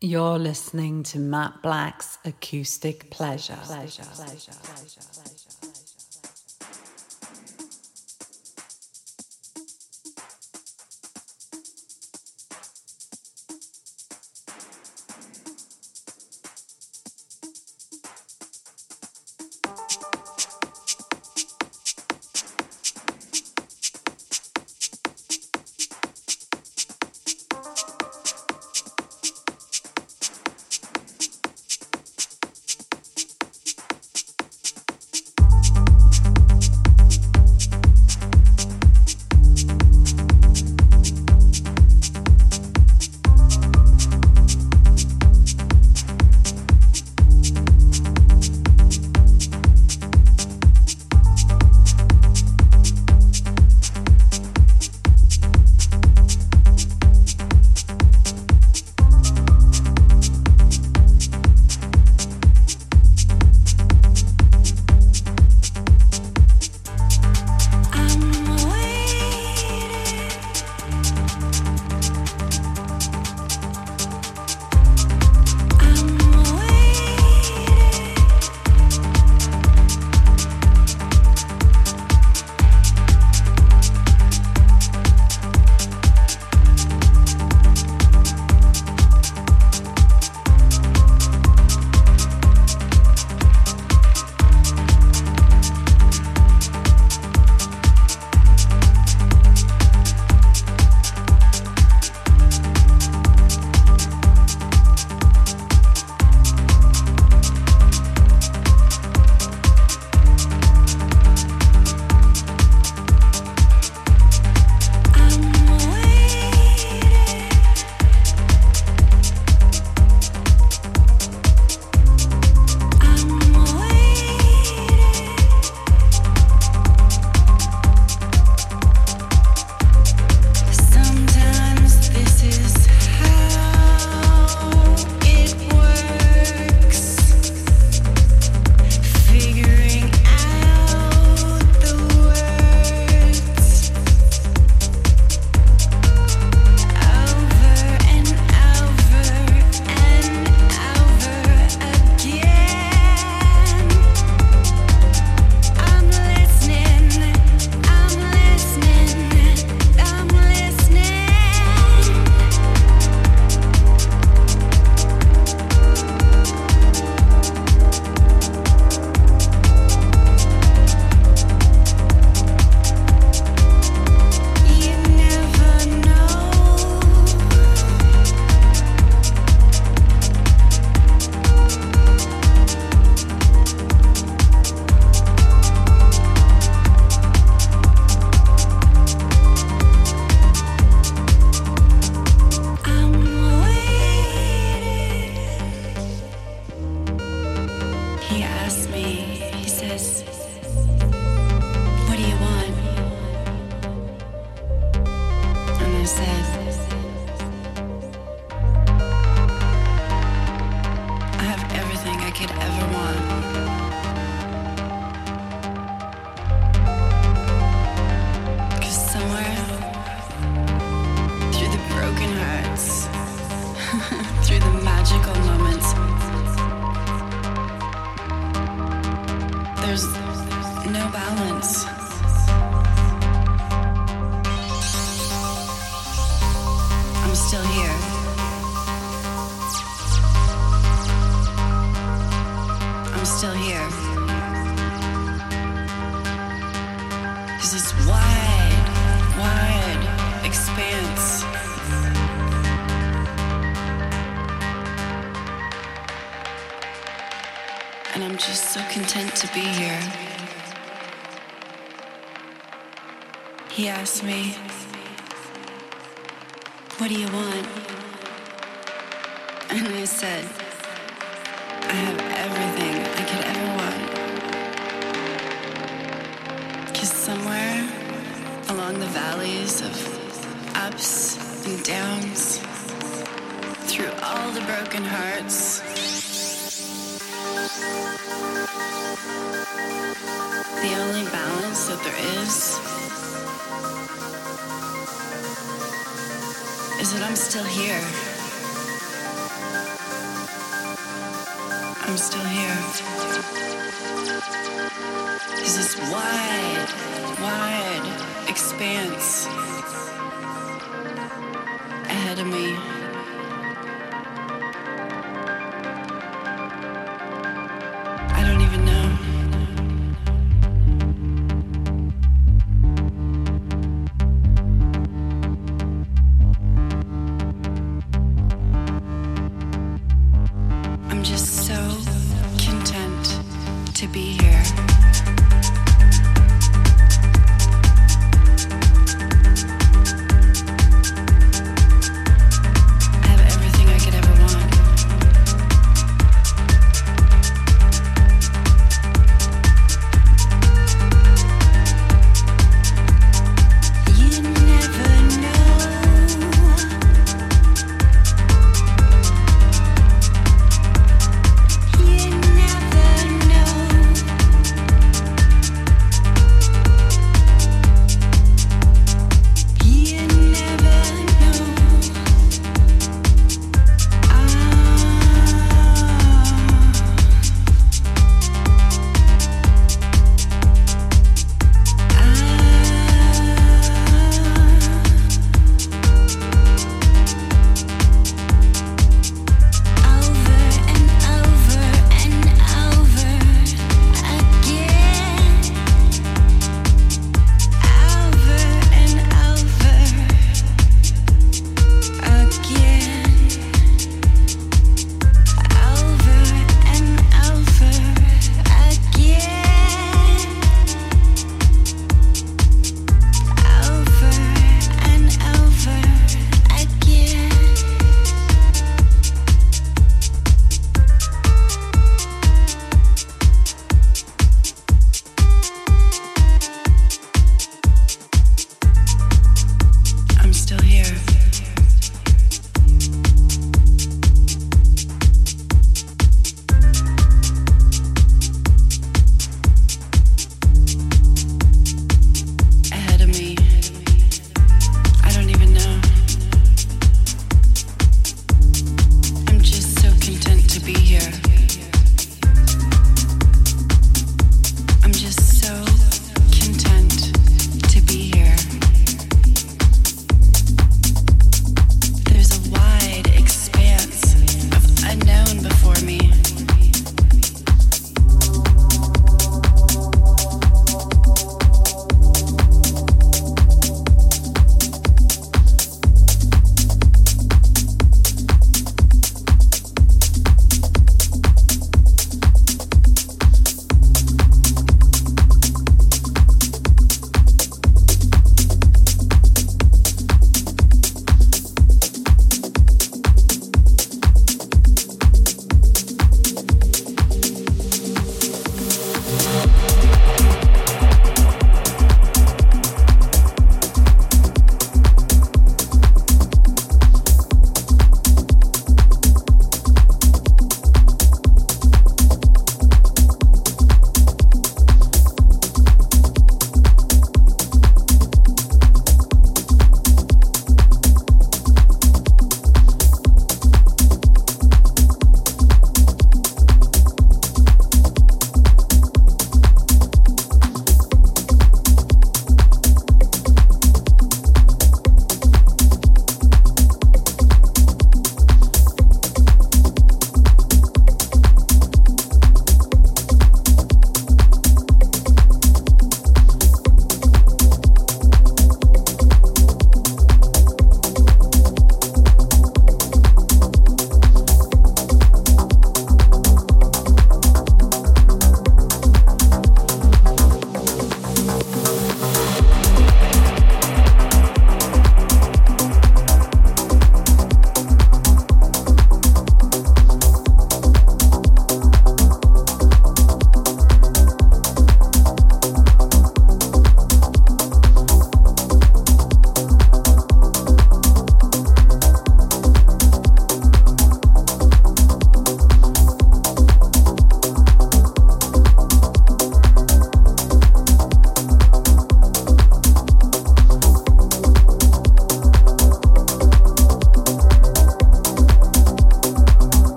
You're listening to Matt Black's Acoustic Pleasure. pleasure, pleasure, pleasure is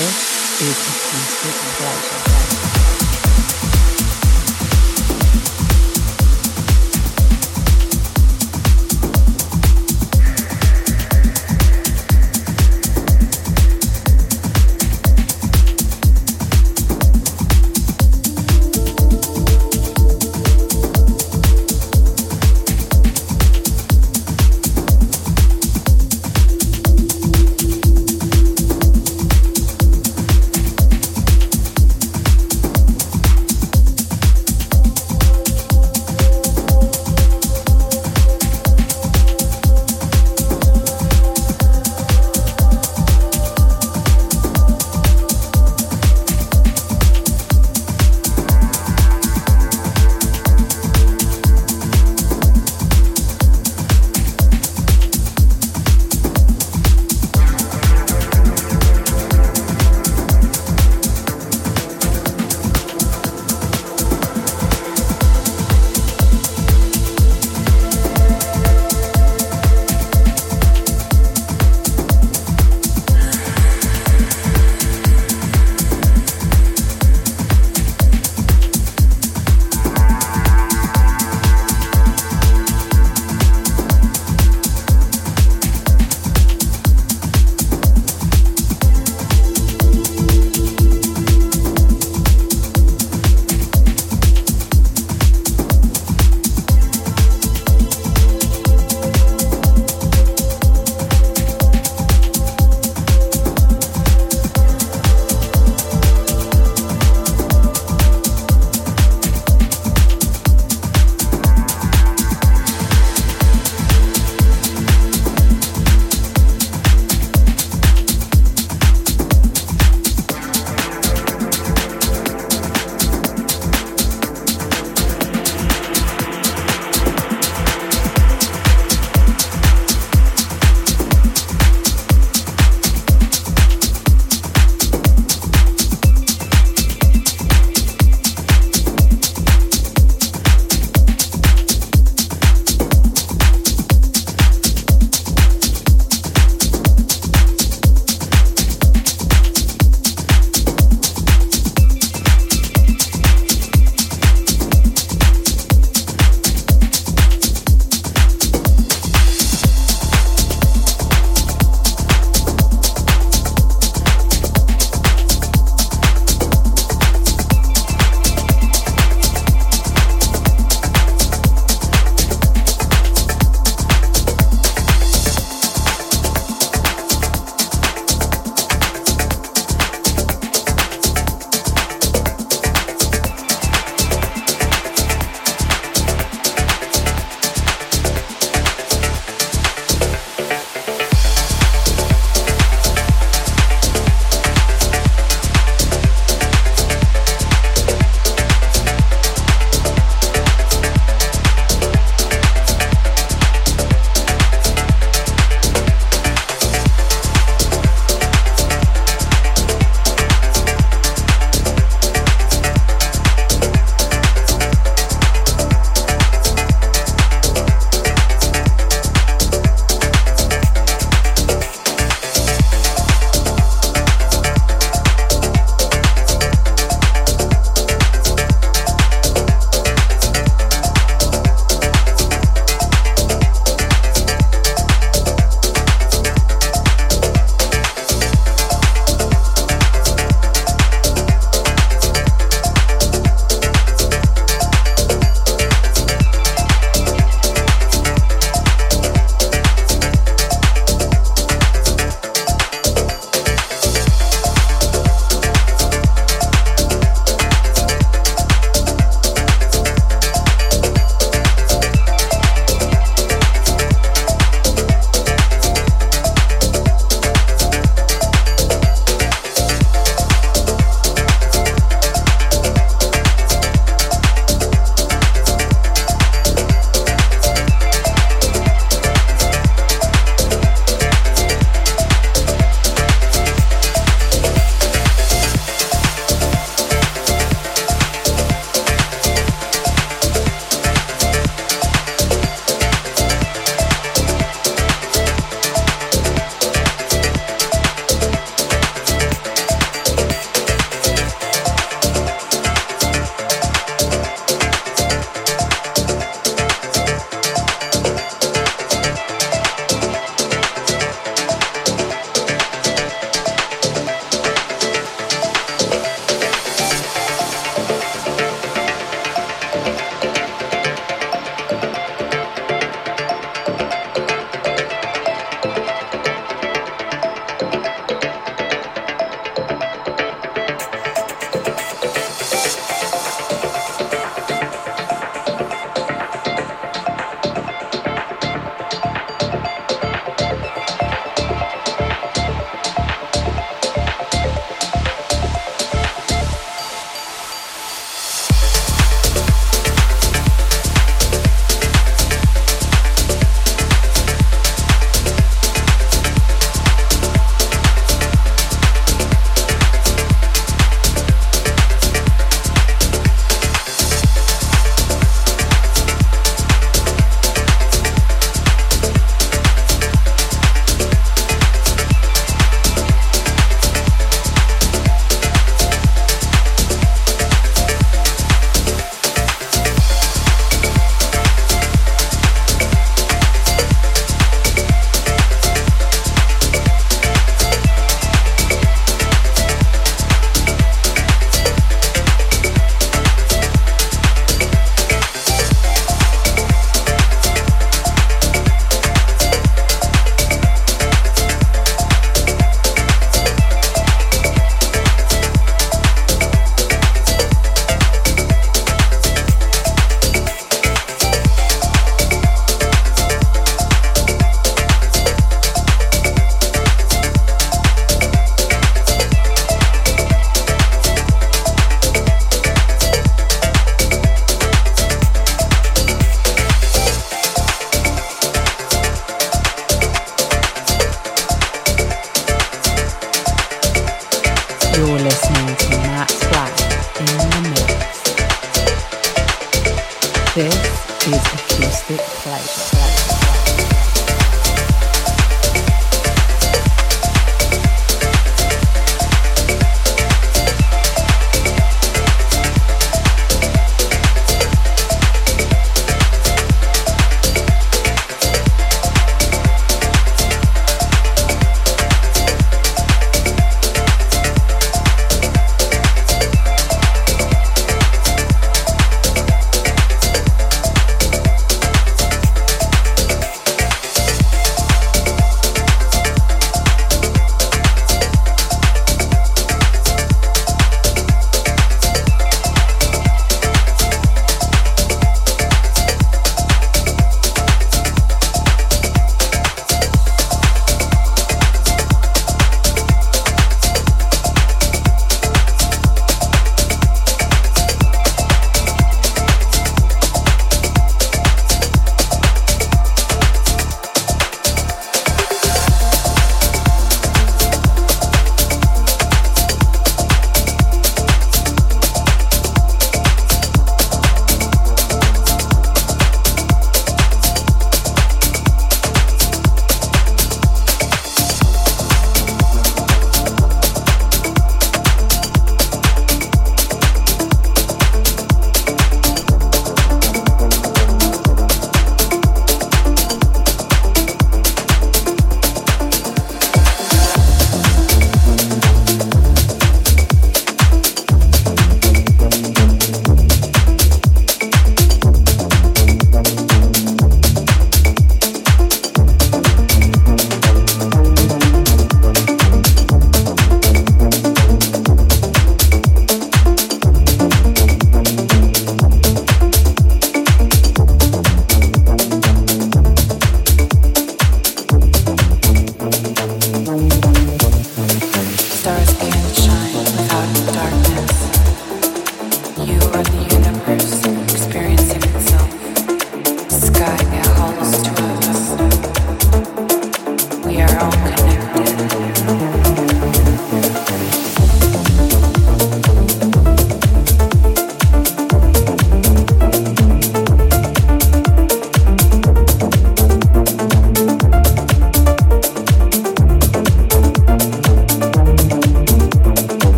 This is Acoustic Pleasure.